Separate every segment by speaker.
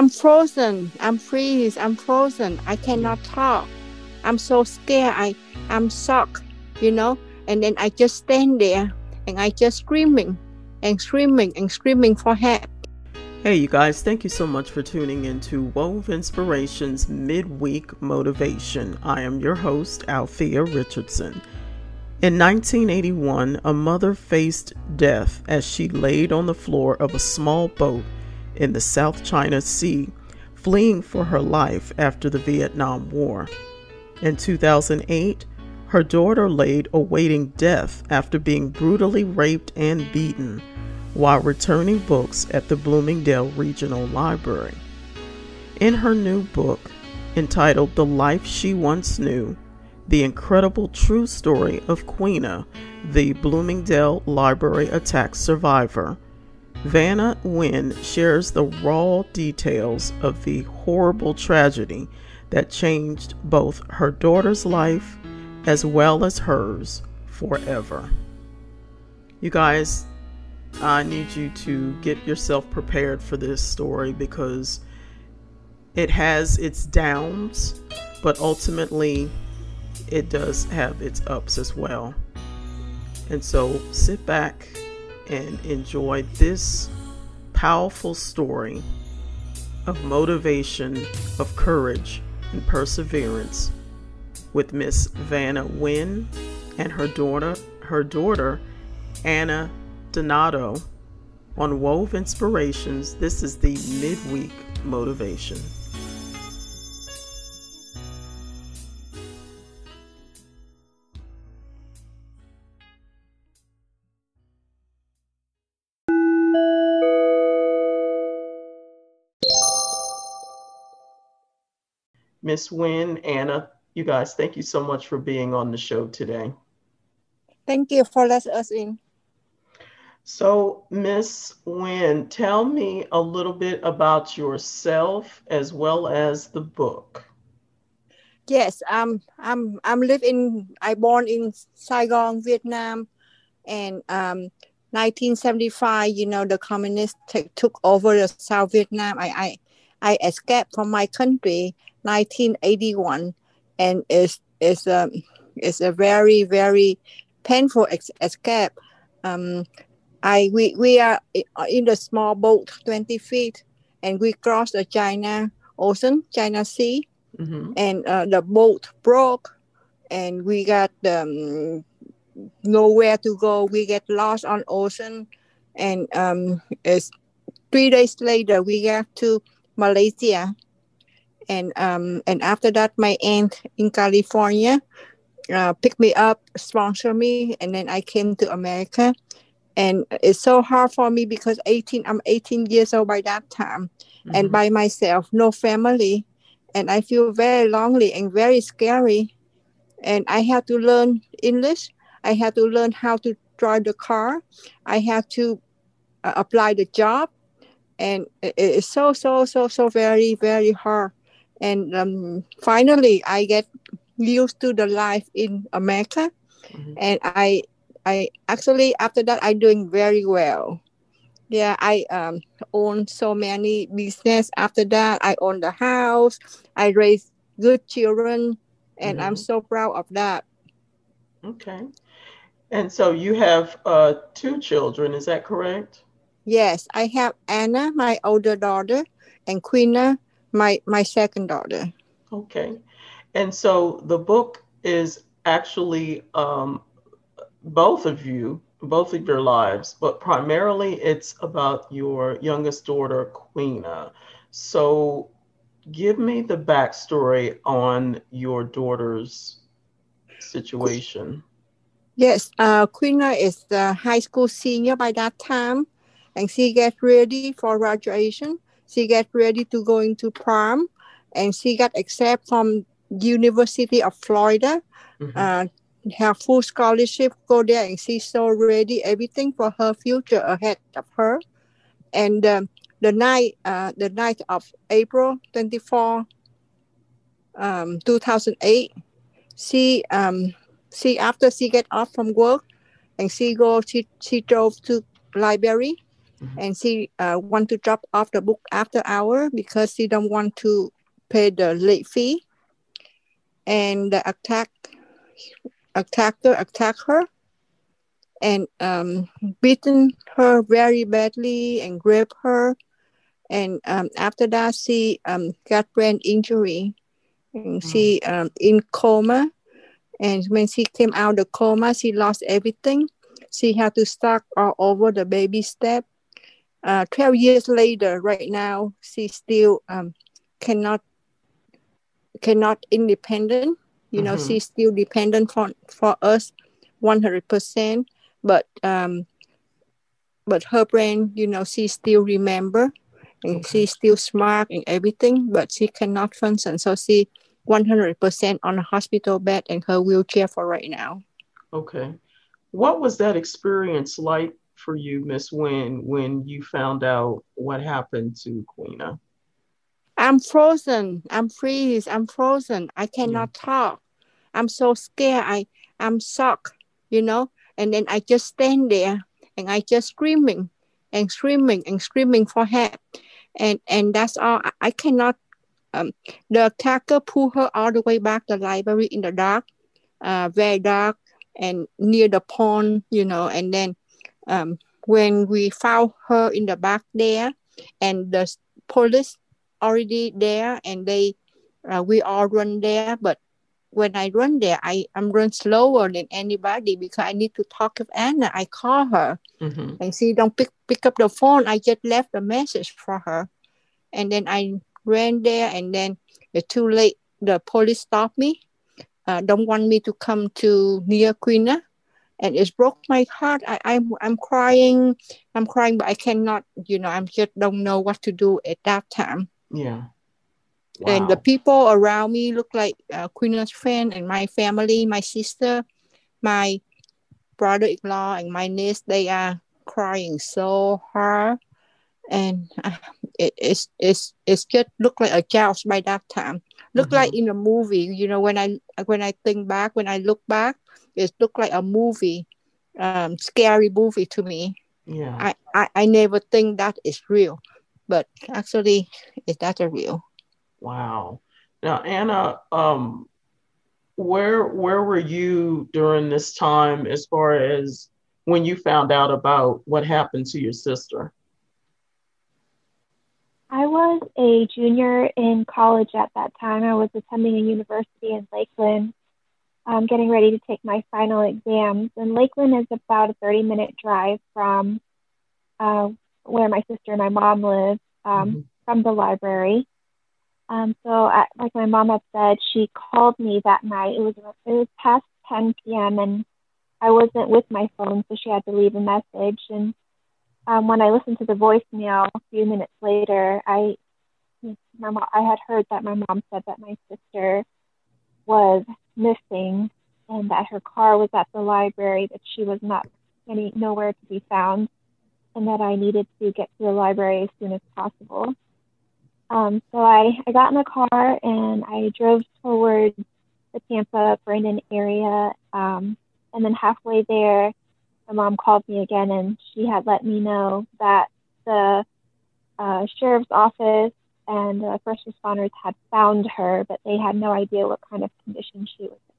Speaker 1: I'm frozen. I'm freeze. I'm frozen. I cannot talk. I'm so scared. I I'm shocked, you know. And then I just stand there and I just screaming and screaming and screaming for help.
Speaker 2: Hey, you guys, thank you so much for tuning in to Wove Inspirations Midweek Motivation. I am your host, Althea Richardson. In 1981, a mother faced death as she laid on the floor of a small boat in the South China Sea, fleeing for her life after the Vietnam War. In 2008, her daughter laid awaiting death after being brutally raped and beaten while returning books at the Bloomingdale Regional Library. In her new book, entitled The Life She Once Knew The Incredible True Story of Queena, the Bloomingdale Library attack survivor, Vanna Nguyen shares the raw details of the horrible tragedy that changed both her daughter's life as well as hers forever. You guys, I need you to get yourself prepared for this story because it has its downs, but ultimately it does have its ups as well. And so sit back and enjoy this powerful story of motivation, of courage, and perseverance with Miss Vanna Nguyen and her daughter, her daughter Anna Donato on Wove Inspirations. This is the midweek motivation. Miss Nguyen, Anna, you guys, thank you so much for being on the show today.
Speaker 1: Thank you for letting us in.
Speaker 2: So, Miss Nguyen, tell me a little bit about yourself as well as the book.
Speaker 1: Yes, um, I'm I'm live in I born in Saigon, Vietnam, and um, 1975. You know, the communists t- took over the South Vietnam. I I I escaped from my country 1981, and it's it's a it's a very very painful ex- escape. Um, I we, we are in the small boat, 20 feet, and we crossed the China Ocean, China Sea, mm-hmm. and uh, the boat broke, and we got um, nowhere to go. We get lost on ocean, and um, it's three days later we got to Malaysia, and um, and after that my aunt in California uh, picked me up, sponsored me, and then I came to America. And it's so hard for me because 18 i'm 18 years old by that time. Mm-hmm. and by myself no family. And i feel very lonely and very scary. And i had to learn english. I had to learn how to drive the car. I had to uh, apply the job and it's so so so so very very hard and um, finally i get used to the life in america mm-hmm. and i I actually after that I doing very well. Yeah, I um, own so many business. After that, I own the house. I raise good children, and mm-hmm. I'm so proud of that.
Speaker 2: Okay, and so you have uh, two children. Is that correct?
Speaker 1: Yes, I have Anna, my older daughter, and Queena, my my second daughter.
Speaker 2: Okay, and so the book is actually um, both of you, both of your lives, but primarily it's about your youngest daughter, Queena. So give me the backstory on your daughter's situation.
Speaker 1: Yes, uh, Queena is the high school senior by that time, and she get ready for graduation. She get ready to go into prom, and she got accepted from University of Florida mm-hmm. uh, have full scholarship, go there and she's so ready, everything for her future ahead of her. And um, the night, uh, the night of April 24, um, 2008, she, um, she after she get off from work and she go, she, she drove to library mm-hmm. and she uh, want to drop off the book after hour because she don't want to pay the late fee. And the attack attacker attack her and um, beaten her very badly and raped her. And um, after that, she um, got brain injury. And mm. she um, in coma. And when she came out of the coma, she lost everything. She had to start all over the baby step. Uh, 12 years later, right now, she still um, cannot cannot independent. You know, mm-hmm. she's still dependent for, for us 100% but um, but her brain, you know, she still remember and okay. she's still smart and everything, but she cannot function. So she 100% on a hospital bed and her wheelchair for right now.
Speaker 2: Okay. What was that experience like for you, Miss Nguyen, when you found out what happened to Queena?
Speaker 1: I'm frozen. I'm freeze. I'm frozen. I cannot yeah. talk. I'm so scared. I I'm shocked, you know and then I just stand there and I just screaming and screaming and screaming for help, and and that's all. I, cannot. Um, the attacker pulled her all the way back to the library in the dark, uh, very dark and near the pond, you know. And then um, when we found her in the back there, and the police already there, and they uh, we all run there, but when I run there, I am run slower than anybody because I need to talk with Anna. I call her mm-hmm. and she don't pick pick up the phone. I just left a message for her, and then I ran there, and then it's too late. The police stopped me. Uh, don't want me to come to near Queena, and it broke my heart. I, I'm I'm crying. I'm crying, but I cannot. You know, I'm just don't know what to do at that time.
Speaker 2: Yeah.
Speaker 1: Wow. And the people around me look like uh, Queen's friend and my family, my sister, my brother-in-law, and my niece. They are crying so hard, and uh, it, it's it's it's just look like a joust by that time. Look mm-hmm. like in a movie. You know, when I when I think back, when I look back, it looked like a movie, um, scary movie to me.
Speaker 2: Yeah.
Speaker 1: I, I, I never think that is real, but actually, is that a real?
Speaker 2: Wow. Now, Anna, um, where where were you during this time as far as when you found out about what happened to your sister?
Speaker 3: I was a junior in college at that time. I was attending a university in Lakeland, um, getting ready to take my final exams. And Lakeland is about a 30 minute drive from uh, where my sister and my mom live, um, mm-hmm. from the library. Um, so, I, like my mom had said, she called me that night. It was it was past 10 p.m. and I wasn't with my phone, so she had to leave a message. And um, when I listened to the voicemail a few minutes later, I my mom, I had heard that my mom said that my sister was missing and that her car was at the library, that she was not any nowhere to be found, and that I needed to get to the library as soon as possible. Um, so I, I got in the car and I drove towards the Tampa Brandon area. Um, and then halfway there, my mom called me again and she had let me know that the uh, sheriff's office and uh, first responders had found her, but they had no idea what kind of condition she was in.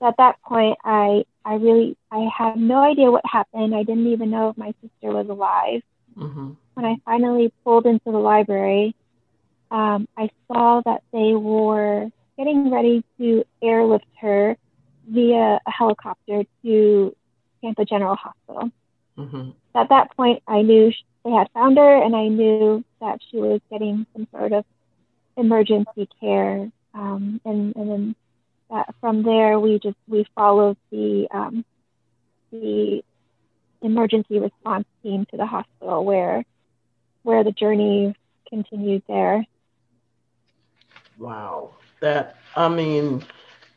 Speaker 3: So at that point, I I really I had no idea what happened. I didn't even know if my sister was alive. Mm-hmm when I finally pulled into the library, um, I saw that they were getting ready to airlift her via a helicopter to Tampa General Hospital. Mm-hmm. At that point, I knew they had found her, and I knew that she was getting some sort of emergency care. Um, and, and then that, from there, we just we followed the um, the emergency response team to the hospital where where the journey continued there.
Speaker 2: Wow. That I mean,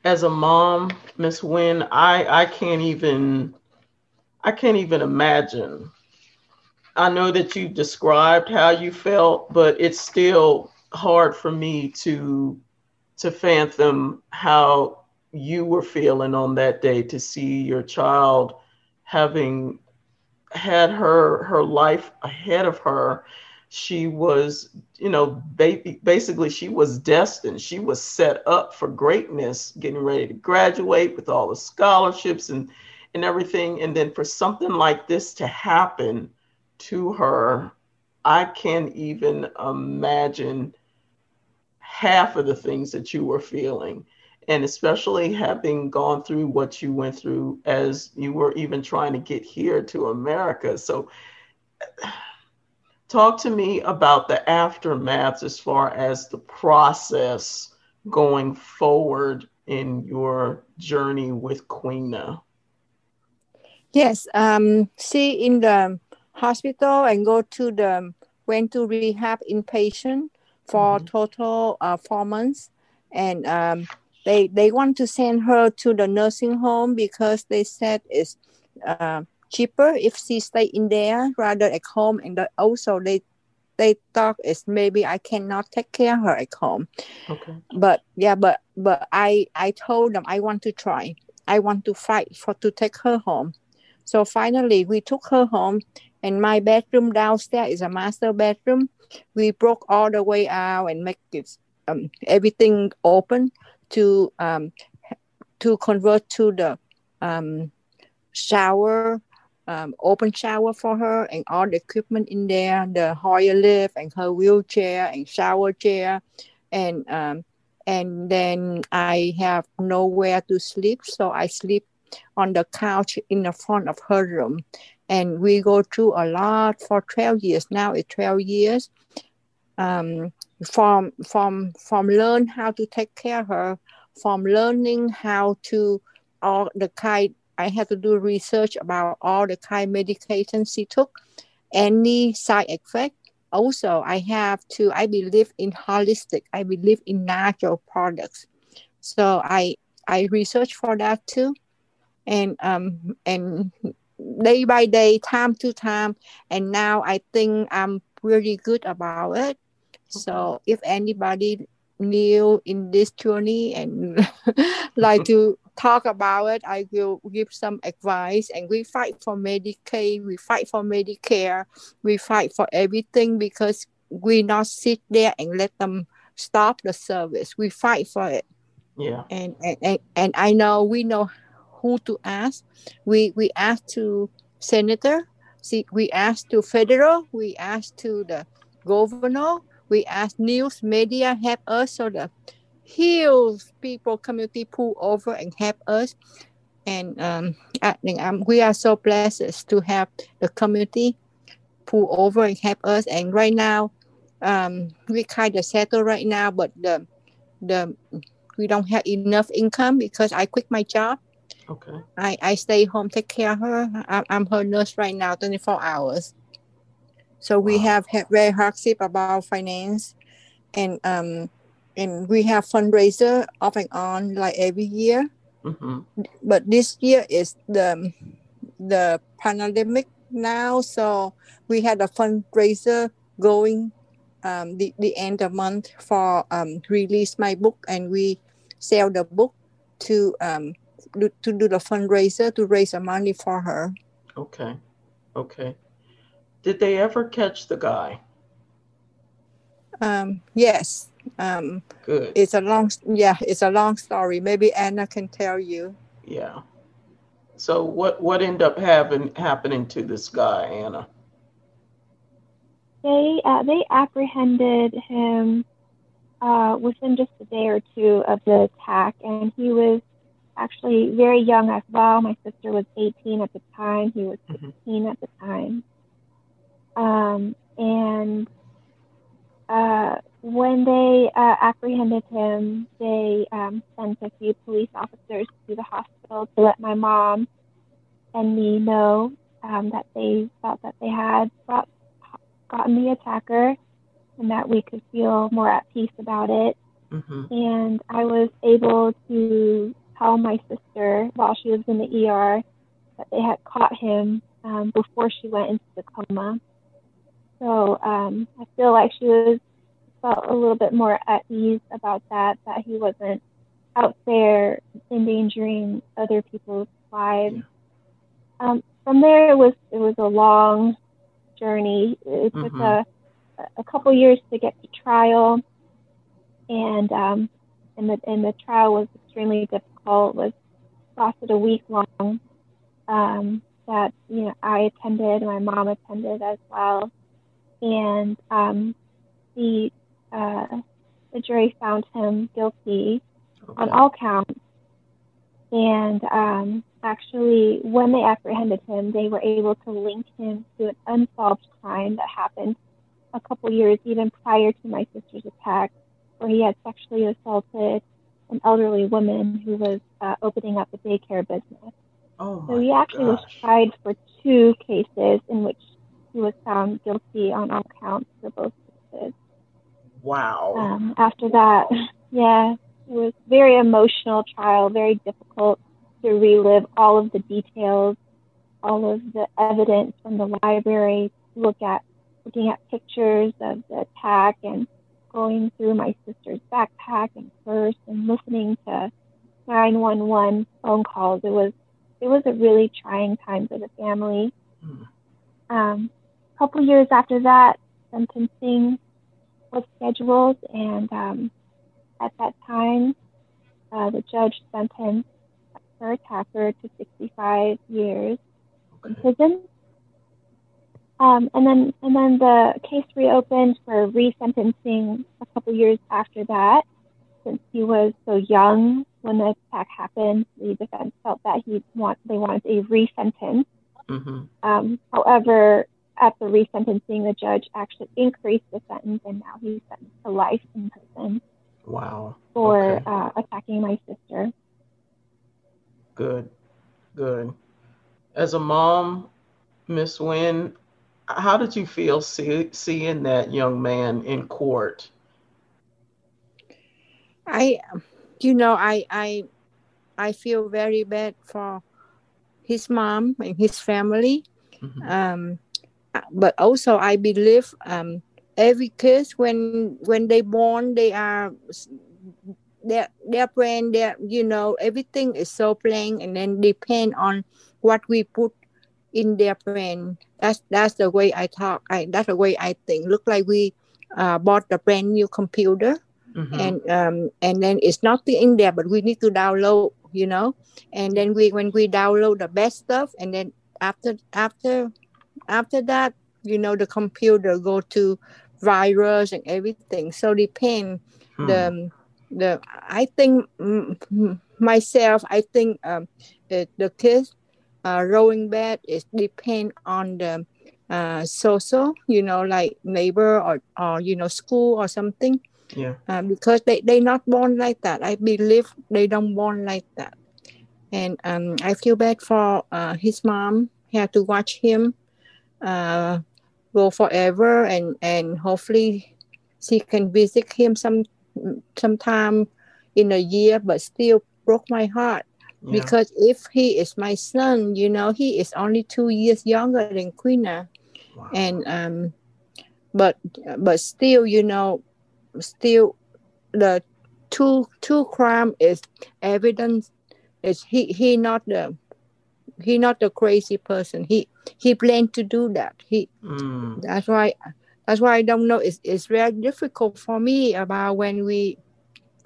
Speaker 2: as a mom, Miss Nguyen, I I can't even I can't even imagine. I know that you described how you felt, but it's still hard for me to to fathom how you were feeling on that day to see your child having had her her life ahead of her. She was, you know, basically she was destined. She was set up for greatness, getting ready to graduate with all the scholarships and and everything. And then for something like this to happen to her, I can't even imagine half of the things that you were feeling. And especially having gone through what you went through as you were even trying to get here to America. So, talk to me about the aftermath as far as the process going forward in your journey with Queena.
Speaker 1: Yes, um, see in the hospital and go to the went to rehab inpatient for mm-hmm. total uh, four months, and um, they they want to send her to the nursing home because they said it's uh, cheaper if she stay in there rather at home, and also they they thought it's maybe I cannot take care of her at home. Okay. But yeah, but but I I told them I want to try. I want to fight for to take her home. So finally, we took her home, and my bedroom downstairs is a master bedroom. We broke all the way out and make it um, everything open to um, to convert to the um, shower, um, open shower for her, and all the equipment in there, the Hoyer lift and her wheelchair and shower chair, and um, and then I have nowhere to sleep, so I sleep on the couch in the front of her room. And we go through a lot for 12 years. Now it's 12 years. Um, from from from learn how to take care of her, from learning how to all the kind I had to do research about all the kind medications she took, any side effect. Also, I have to. I believe in holistic. I believe in natural products. So I I research for that too and um and day by day time to time and now i think i'm really good about it. So if anybody new in this journey and like to talk about it i will give some advice and we fight for medicaid we fight for medicare we fight for everything because we not sit there and let them stop the service. We fight for it.
Speaker 2: Yeah.
Speaker 1: And and, and, and i know we know who to ask. We we asked to senator, see, we asked to federal, we asked to the governor, we asked news media help us so the hills people community pull over and help us. And um, I think um, we are so blessed to have the community pull over and help us. And right now, um, we kind of settle right now, but the the we don't have enough income because I quit my job
Speaker 2: Okay.
Speaker 1: I, I stay home, take care of her. I'm, I'm her nurse right now, 24 hours. So we wow. have had very hardship about finance and um and we have fundraiser off and on like every year. Mm-hmm. But this year is the the pandemic now, so we had a fundraiser going um, the, the end of month for um, release my book and we sell the book to um, do, to do the fundraiser to raise the money for her.
Speaker 2: Okay, okay. Did they ever catch the guy?
Speaker 1: Um, yes. Um,
Speaker 2: Good.
Speaker 1: It's a long, yeah, it's a long story. Maybe Anna can tell you.
Speaker 2: Yeah. So what what ended up having happening to this guy, Anna?
Speaker 3: They uh, they apprehended him uh, within just a day or two of the attack, and he was actually very young as well. My sister was 18 at the time. He was mm-hmm. 16 mm-hmm. at the time. Um, and uh, when they uh, apprehended him, they um, sent a few police officers to the hospital to let my mom and me know um, that they felt that they had brought, gotten the attacker and that we could feel more at peace about it. Mm-hmm. And I was able to tell my sister while she was in the ER that they had caught him um, before she went into the coma. So um, I feel like she was felt a little bit more at ease about that, that he wasn't out there endangering other people's lives. Um, from there, it was it was a long journey. It took mm-hmm. a a couple years to get to trial, and um, and the and the trial was extremely difficult. It was lasted a week long. Um, that you know I attended, my mom attended as well, and um, the uh, the jury found him guilty okay. on all counts. And um, actually, when they apprehended him, they were able to link him to an unsolved crime that happened a couple years even prior to my sister's attack, where he had sexually assaulted an elderly woman who was uh, opening up a daycare business.
Speaker 2: Oh
Speaker 3: so he actually
Speaker 2: gosh.
Speaker 3: was tried for two cases in which he was found guilty on all counts for both cases.
Speaker 2: Wow.
Speaker 3: Um, after that, yeah, it was very emotional trial, very difficult to relive all of the details, all of the evidence from the library, look at looking at pictures of the attack and going through my sister's backpack and purse and listening to 911 phone calls. It was it was a really trying time for the family. Mm. Um, a couple years after that, sentencing was scheduled, and um, at that time, uh, the judge sentenced her attacker to 65 years in prison. Um, and then, and then the case reopened for resentencing a couple years after that. Since he was so young when the attack happened, the defense felt that he want they wanted a resentence. Mm-hmm. Um, however, at the resentencing, the judge actually increased the sentence, and now he's sentenced to life in prison.
Speaker 2: Wow.
Speaker 3: For okay. uh, attacking my sister.
Speaker 2: Good, good. As a mom, Miss Nguyen, how did you feel see, seeing that young man in court?
Speaker 1: I, you know, I, I, I feel very bad for his mom and his family. Mm-hmm. Um, but also I believe um, every kids when when they born they are their their brain their you know everything is so plain and then depend on what we put in their brain that's that's the way I talk. I that's the way I think. Look like we uh, bought a brand new computer. Mm-hmm. and um, and then it's nothing in there but we need to download you know? And then we when we download the best stuff and then after after after that you know the computer go to virus and everything. So depend hmm. the the i think myself i think um, the, the kids uh, rowing bad is depend on the uh, social you know like neighbor or, or you know school or something.
Speaker 2: Yeah.
Speaker 1: Uh, because they they not born like that. I believe they don't born like that. And um, i feel bad for uh, his mom. Had to watch him uh, go forever and and hopefully she can visit him some sometime in a year but still broke my heart yeah. because if he is my son you know he is only two years younger than Queena wow. and um but but still you know still the two two crime is evidence is he he not the he not a crazy person he he planned to do that he mm. that's why that's why i don't know it's, it's very difficult for me about when we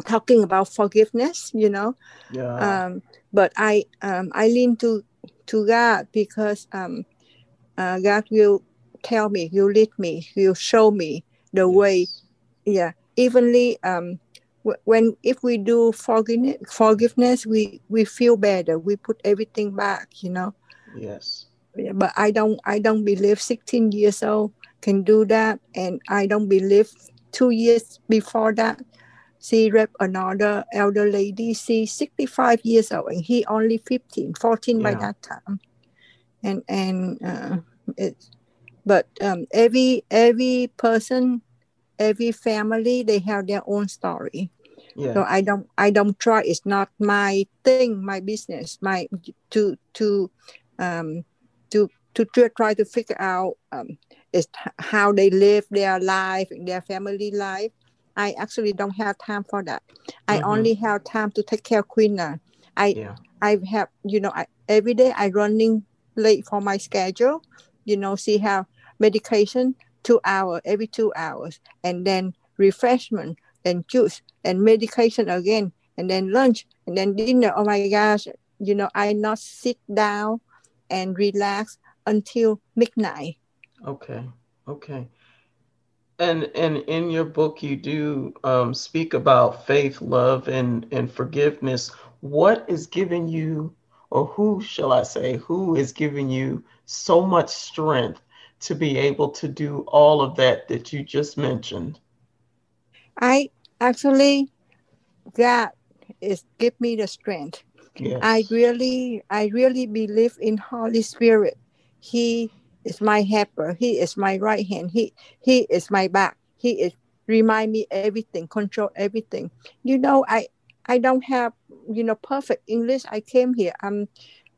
Speaker 1: talking about forgiveness you know?
Speaker 2: Yeah.
Speaker 1: um but i um i lean to to god because um uh, god will tell me will lead me will show me the yes. way. Yeah. Evenly um when if we do forgiveness, forgiveness we we feel better. We put everything back you know?
Speaker 2: Yes.
Speaker 1: Yeah, but i don't i don't believe 16 years old can do that and i don't believe two years before that she raped another elder lady she's 65 years old and he only 15 14 yeah. by that time and and uh, it's but um, every every person every family they have their own story yeah. so i don't i don't try it's not my thing my business my to to um to to try to figure out um is how they live their life their family life i actually don't have time for that i mm-hmm. only have time to take care of queen i yeah. i have you know I, every day i running late for my schedule. You know, she have medication two hours every two hours, and then refreshment and juice and medication again, and then lunch and then dinner. Oh my gosh, you know, I not sit down and relax until midnight.
Speaker 2: Okay, okay. And and in your book, you do um, speak about faith, love, and and forgiveness. What is giving you, or who shall I say, who is giving you so much strength to be able to do all of that that you just mentioned?
Speaker 1: I actually, God is give me the strength. Yes. I really, I really believe in Holy Spirit. He is my helper. He is my right hand. He he is my back. He is remind me everything, control everything. You know, I I don't have you know perfect English. I came here. Um,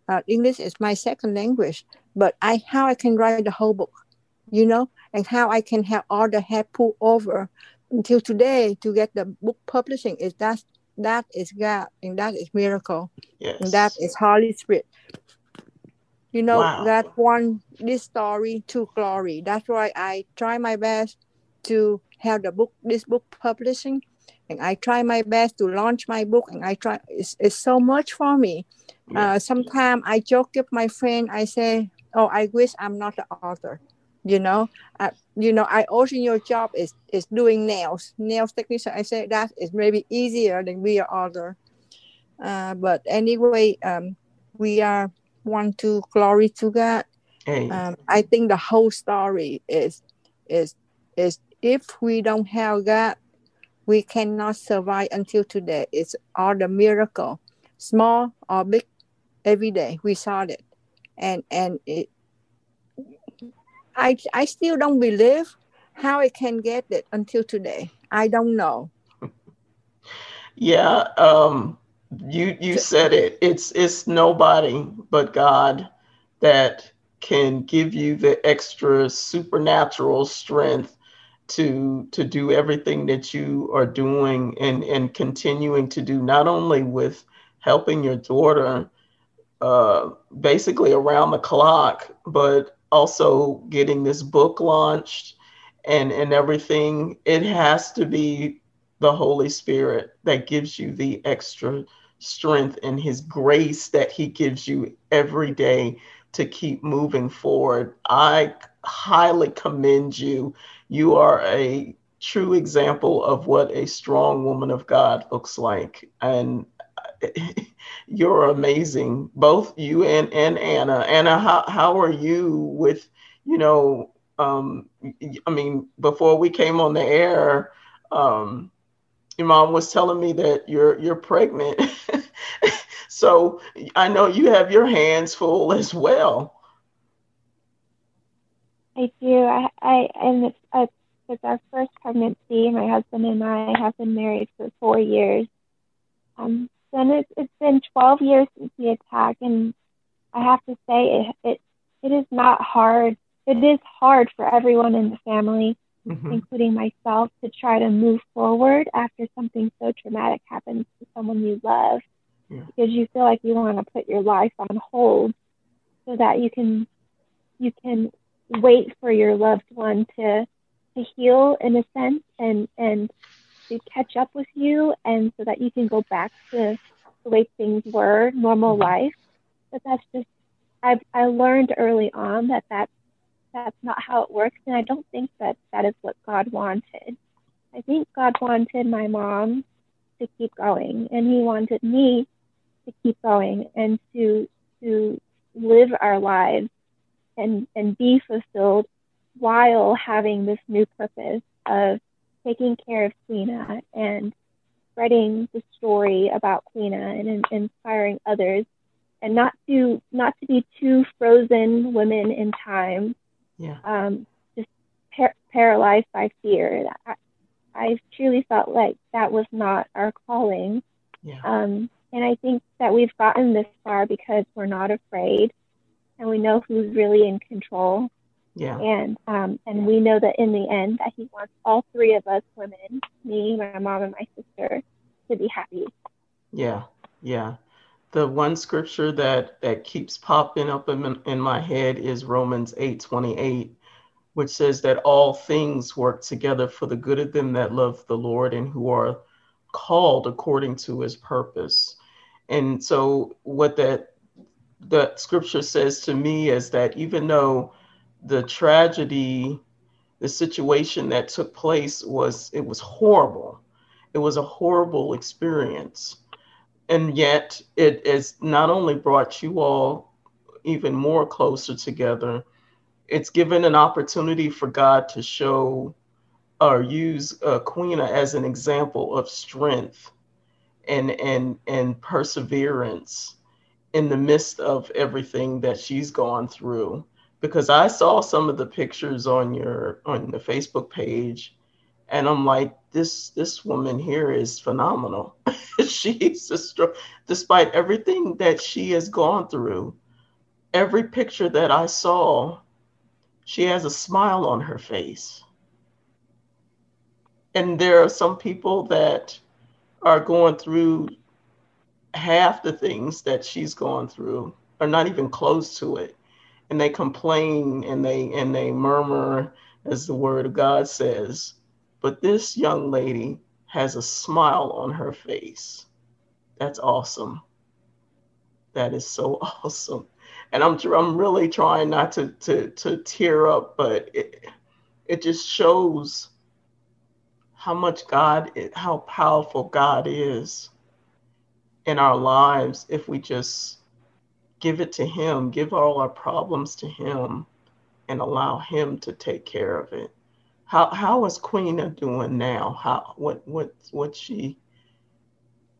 Speaker 1: uh, English is my second language, but I how I can write the whole book, you know, and how I can have all the help pulled over until today to get the book publishing is that that is God and that is miracle. Yes. And that is Holy Spirit. You know, wow. that one this story to glory. That's why I try my best to have the book this book publishing and I try my best to launch my book and I try it's, it's so much for me. Yeah. Uh, sometimes I joke with my friend, I say, Oh, I wish I'm not the author you know uh, you know i also your job is is doing nails nails technician i say that is maybe easier than we are other uh, but anyway um, we are want to glory to god hey. um, i think the whole story is is is if we don't have god we cannot survive until today it's all the miracle small or big every day we saw it and and it, I I still don't believe how I can get it until today. I don't know.
Speaker 2: yeah, um, you you said it. It's it's nobody but God that can give you the extra supernatural strength to to do everything that you are doing and and continuing to do not only with helping your daughter uh, basically around the clock but also getting this book launched and and everything it has to be the holy spirit that gives you the extra strength and his grace that he gives you every day to keep moving forward. I highly commend you. You are a true example of what a strong woman of god looks like. And you're amazing, both you and, and Anna. Anna, how, how are you with, you know, um, I mean, before we came on the air, um, your mom was telling me that you're you're pregnant. so I know you have your hands full as well.
Speaker 3: I do. I, I and it's, it's, it's our first pregnancy. My husband and I have been married for four years. Um, and it's it's been 12 years since the attack, and I have to say it it it is not hard. It is hard for everyone in the family, mm-hmm. including myself, to try to move forward after something so traumatic happens to someone you love, yeah. because you feel like you want to put your life on hold so that you can you can wait for your loved one to to heal in a sense and and to catch up with you and so that you can go back to the way things were, normal mm-hmm. life. But that's just I've I learned early on that that that's not how it works, and I don't think that that is what God wanted. I think God wanted my mom to keep going, and He wanted me to keep going and to to live our lives and and be fulfilled while having this new purpose of taking care of Queena and spreading the story about Queena and, and inspiring others, and not to not to be two frozen women in time,
Speaker 2: yeah,
Speaker 3: um, just par- paralyzed by fear. I, I truly felt like that was not our calling.
Speaker 2: Yeah.
Speaker 3: Um, and I think that we've gotten this far because we're not afraid and we know who's really in control.
Speaker 2: Yeah.
Speaker 3: And um, and we know that in the end that he wants all three of us women, me, my mom, and my sister, to be happy.
Speaker 2: Yeah. Yeah. The one scripture that that keeps popping up in, in my head is Romans 8 28, which says that all things work together for the good of them that love the Lord and who are called according to his purpose. And so what that the scripture says to me is that even though the tragedy, the situation that took place was it was horrible. It was a horrible experience. And yet it has not only brought you all even more closer together, it's given an opportunity for God to show or use uh, Queena as an example of strength and and and perseverance in the midst of everything that she's gone through. Because I saw some of the pictures on your on the Facebook page and I'm like this this woman here is phenomenal. she's just despite everything that she has gone through every picture that I saw she has a smile on her face. And there are some people that are going through half the things that she's gone through are not even close to it and they complain and they and they murmur as the word of god says but this young lady has a smile on her face. That's awesome. That is so awesome. And i'm i'm really trying not to to to tear up but it it just shows how much God, how powerful God is in our lives if we just give it to Him, give all our problems to Him, and allow Him to take care of it. How how is Queena doing now? How what what what's she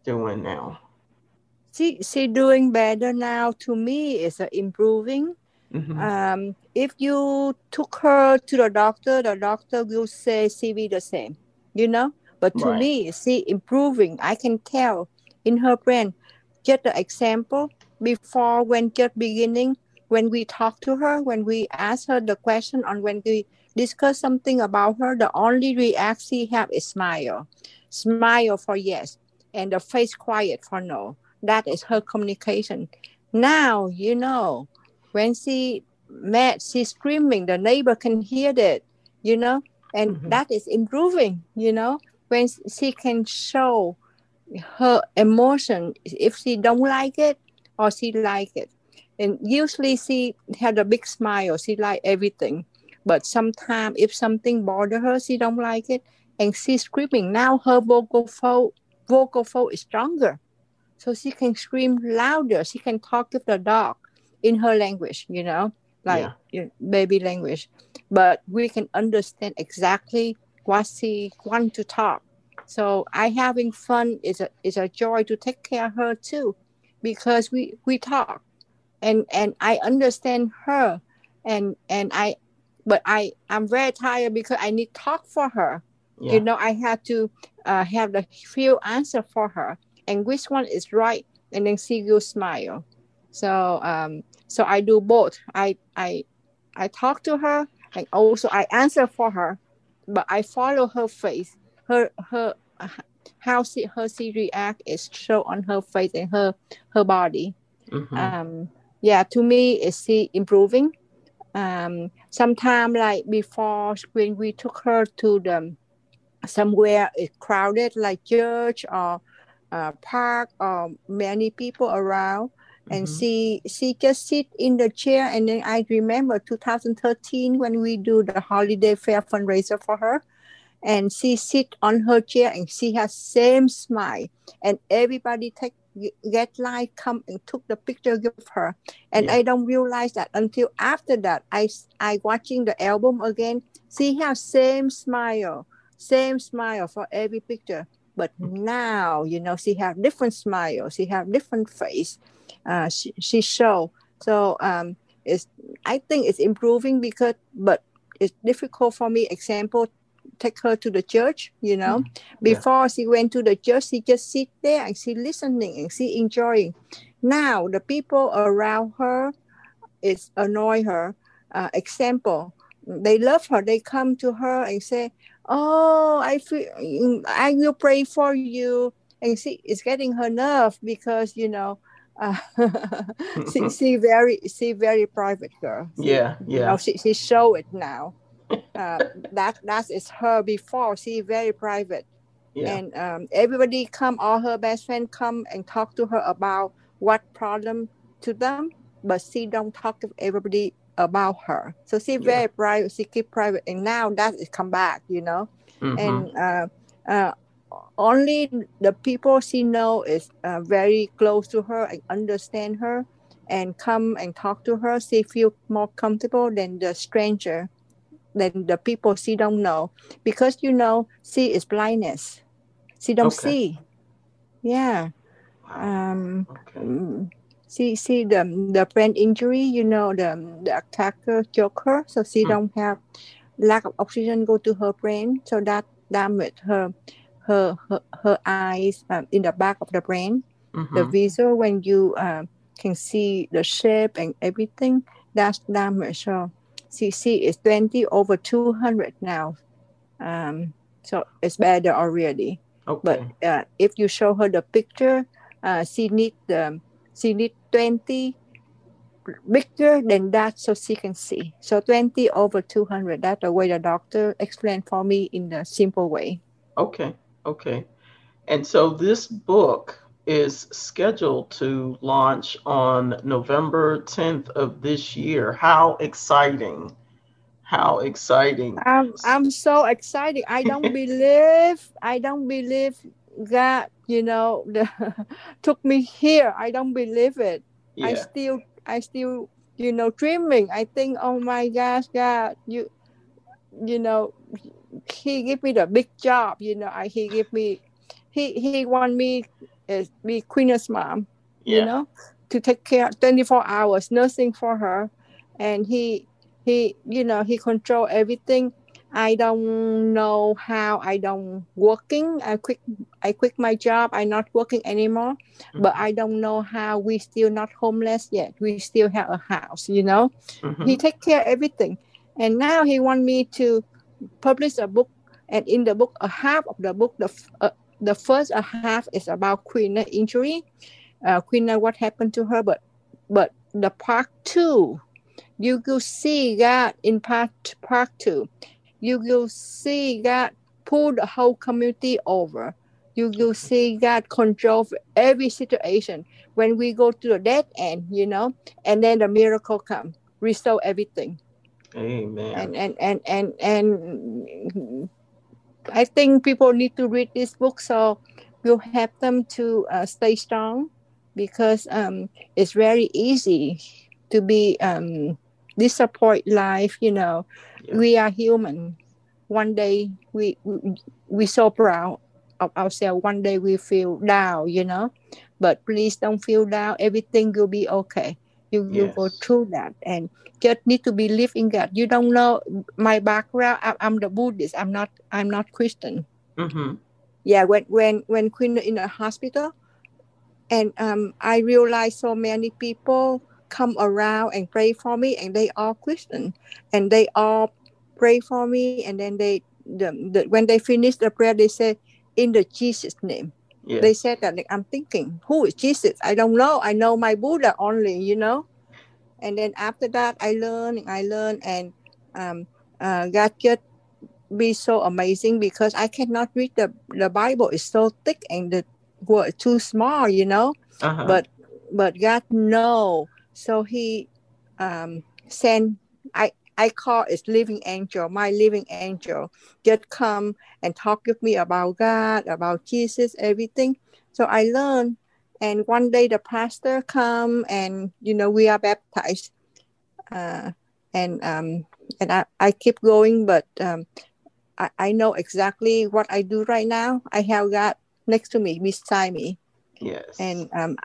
Speaker 2: doing now?
Speaker 1: She she doing better now. To me, it's uh, improving. Mm-hmm. Um, if you took her to the doctor, the doctor will say she be the same you know. But to right. me, see improving. I can tell in her brain. Just the example before when just beginning when we talk to her, when we ask her the question, on when we discuss something about her, the only reaction she have is smile, smile for yes, and the face quiet for no. That is her communication. Now you know when she met, she's screaming. The neighbor can hear that. You know, and mm-hmm. that is improving you know when she can show her emotion if she don't like it or she like it and usually she had a big smile she like everything but sometimes if something bother her she don't like it and she's screaming now her vocal fold vocal fold is stronger. So she can scream louder. She can talk to the dog in her language you know like yeah. baby language. But we can understand exactly what she want to talk. So i having fun is a is a joy to take care of her too because we we talk. And and i understand her. And and i but i i'm very tired because i need talk for her yeah. you know i have to uh, have the few answer for her and which one is right and then see you smile so um so i do both i i i talk to her and also I answer for her, but I follow her face. Her her how she her she react is show on her face and her her body. Mm-hmm. Um, yeah, to me, is she improving? Um, sometime like before when we took her to the somewhere it crowded like church or uh, park or many people around. And mm-hmm. she she just sit in the chair. And then i remember 2013 when we do the holiday fair fundraiser for her. And she sit on her chair and she has same smile. And everybody take get light come and took the picture of her and yeah. i don't realize that until after that i i watching the album again see has same smile same smile for every picture but mm-hmm. now you know she have different smile she have different face uh, she, she show. So um, it's I think it's improving because, but it's difficult for me. Example, take her to the church. You know, mm before yeah. she went to the church, she just sit there and she listening and she enjoying. Now the people around her is annoy her. Uh, example, they love her. They come to her and say, "Oh, I feel I will pray for you." And she is getting her nerve because you know uh, she, she very she very private girl.
Speaker 2: She, yeah, yeah. You know,
Speaker 1: she she show it now. Uh, that that is her before. She very private. Yeah. And um, everybody come, all her best friend come and talk to her about what problem to them, but she don't talk to everybody about her. So she yeah. very private. She keep private, and now that is come back, you know. Mm-hmm. And uh, uh, only the people she know is uh, very close to her and understand her and come and talk to her she feel more comfortable than the stranger than the people she don't know because you know she is blindness she don't okay. see yeah um okay. Mm, she see the the brain injury you know the the attacker choke her so she mm. don't have lack of oxygen go to her brain so that damage her her her, her eyes um, in the back of the brain. Mm-hmm. The visual when you uh, can see the shape and everything that's damage. So CC is 20 over 200 now. Um, so it's better already. Okay. But uh, if you show her the picture, uh, she need the she need 20 bigger than that so she can see. So 20 over 200. That's the way the doctor explained for me in the simple way.
Speaker 2: Okay. Okay. And so this book is scheduled to launch on November 10th of this year. How exciting! How exciting.
Speaker 1: I'm, I'm so excited. I don't believe, I don't believe God, you know, the, took me here. I don't believe it. Yeah. I still, I still, you know, dreaming. I think, oh my gosh, God, you, you know, he give me the big job. You know, I, he give me, he he want me as be Queen's mom. Yeah. You know, to take care 24 hours nursing for her, and he he you know he control everything. I don't know how I don't working. I quit I quit my job. I'm not working anymore. Mm-hmm. But I don't know how we still not homeless yet. We still have a house, you know. Mm-hmm. He take care everything. And now he want me to publish a book, and in the book, a half of the book, the uh, the first half is about Queen injury, uh, Queen what happened to her, but but the part two, you will see that in part part two, you will see that pull the whole community over. You will see God control every situation. When we go to the dead end, you know, and then the miracle come, restore everything.
Speaker 2: Amen.
Speaker 1: And and and and and I think people need to read this book so we'll help them to uh, stay strong because um, it's very easy to be um, disappoint life. You know, yeah. we are human. One day we we we so proud of ourselves. One day we feel down. You know, but please don't feel down. Everything will be okay. You yes. you go through that and just need to believe in God. You don't know my background. I, am the Buddhist. I'm not. I'm not Christian. Mm-hmm. Yeah. When when when Queen in the hospital, and um, I realized so many people come around and pray for me, and they are Christian, and they all pray for me, and then they the, the when they finish the prayer, they say in the Jesus name. Yeah. They said that like, I'm thinking, who is Jesus? I don't know. I know my Buddha only, you know and then after that i learn i learn and um, uh, god just be so amazing because i cannot read the, the bible it's so thick and the word too small you know uh-huh. but but god know so he um sent i i call it living angel my living angel. Just come and talk with me about god about jesus everything. So i learned and one day the pastor come and you know we are baptized. Uh, and um, and I, I keep going but um, I, I know exactly what i do right now. I have god next to me beside me.
Speaker 2: Yes.
Speaker 1: And um,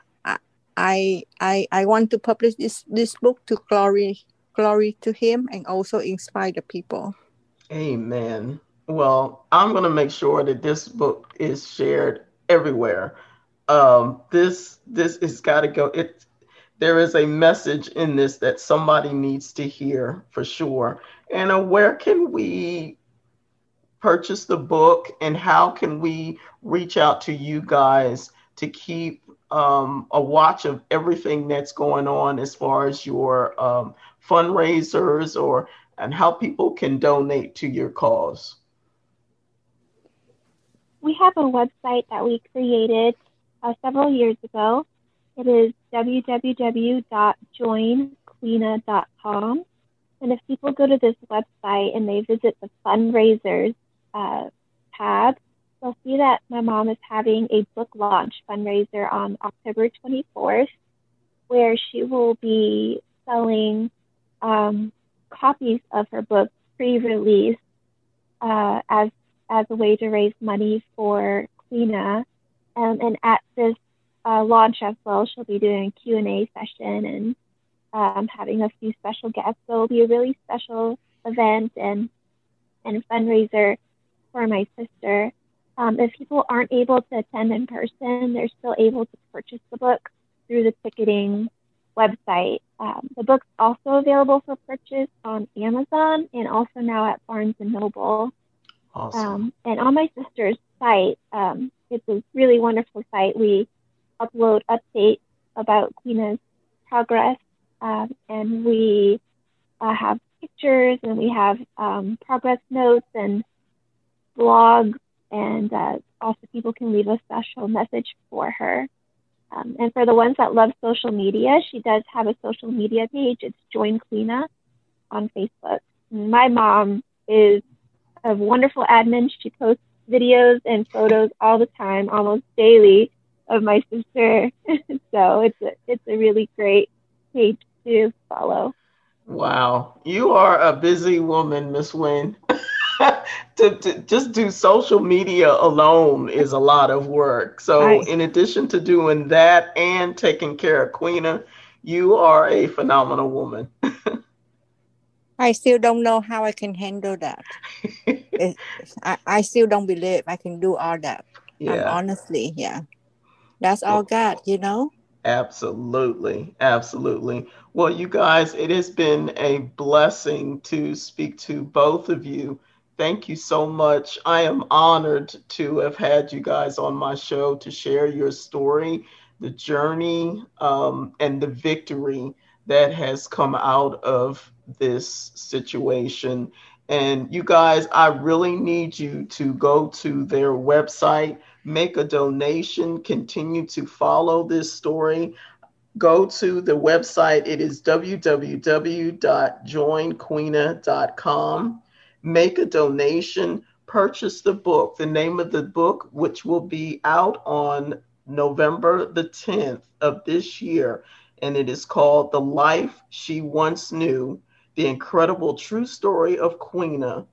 Speaker 1: I, I i want to publish this this book to glory glory to him and also inspire the people
Speaker 2: amen well i'm going to make sure that this book is shared everywhere um, this this has got to go. It there is a message in this that somebody needs to hear for sure. And uh, where can we purchase the book, and how can we reach out to you guys to keep um, a watch of everything that's going on as far as your um, fundraisers or and how people can donate to your cause?
Speaker 3: We have a website that we created uh, several years ago. It is www.joinqueena.com. And if people go to this website and they visit the fundraisers uh, tab, they'll see that my mom is having a book launch fundraiser on October 24th, where she will be selling um, copies of her book pre-release uh, as as a way to raise money for Queena. Um, and at this uh, launch as well, she'll be doing a Q&A session and um, having a few special guests. So it'll be a really special event and and fundraiser for my sister. Um, if people aren't able to attend in person, they're still able to purchase the book through the ticketing website. Um, the book's also available for purchase on Amazon and also now at Barnes and Noble.
Speaker 2: Awesome.
Speaker 3: Um, and on my sister's site, um, it's a really wonderful site. We upload updates about Queena's progress, um, and we uh, have pictures and we have um, progress notes and blogs and uh, also people can leave a special message for her. Um, and for the ones that love social media, she does have a social media page. It's Join Queena on Facebook. My mom is a wonderful admin. She posts videos and photos all the time, almost daily, of my sister. so it's a, it's a really great page to follow.
Speaker 2: Wow, you are a busy woman, Miss Nguyen. To, to, just do social media alone is a lot of work. So, in addition to doing that and taking care of Queena, you are a phenomenal woman.
Speaker 1: I still don't know how I can handle that. I, I still don't believe I can do all that. Yeah. Um, honestly, yeah. That's all God, you know?
Speaker 2: Absolutely. Absolutely. Well, you guys, it has been a blessing to speak to both of you Thank you so much. I am honored to have had you guys on my show to share your story, the journey, um, and the victory that has come out of this situation. And you guys, I really need you to go to their website, make a donation, continue to follow this story. Go to the website. It is www.joinqueena.com make a donation, purchase the book. The name of the book, which will be out on November the 10th of this year, and it is called The Life She Once Knew The Incredible True Story of Queena,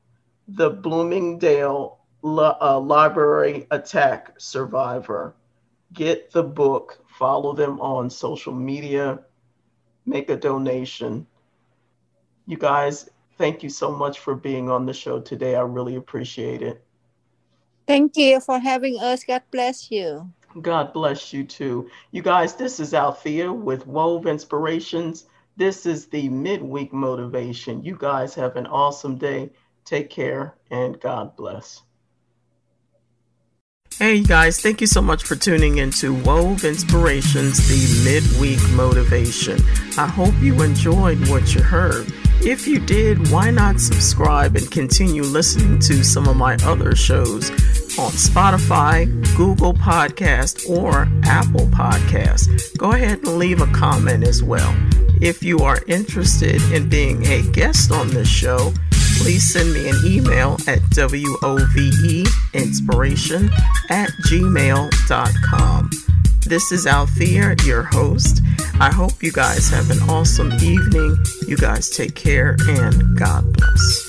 Speaker 2: the Bloomingdale uh, Library Attack Survivor. Get the book, follow them on social media, make a donation. You guys, Thank you so much for being on the show today. I really appreciate it.
Speaker 1: Thank you for having us. God bless you.
Speaker 2: God bless you too. You guys, this is Althea with Wove Inspirations. This is the midweek motivation. You guys have an awesome day. Take care and God bless. Hey guys, thank you so much for tuning into Wove Inspirations, the midweek motivation. I hope you enjoyed what you heard. If you did, why not subscribe and continue listening to some of my other shows on Spotify, Google Podcast, or Apple Podcast? Go ahead and leave a comment as well. If you are interested in being a guest on this show, please send me an email at woveinspiration at gmail.com. This is Althea, your host. I hope you guys have an awesome evening. You guys take care and God bless.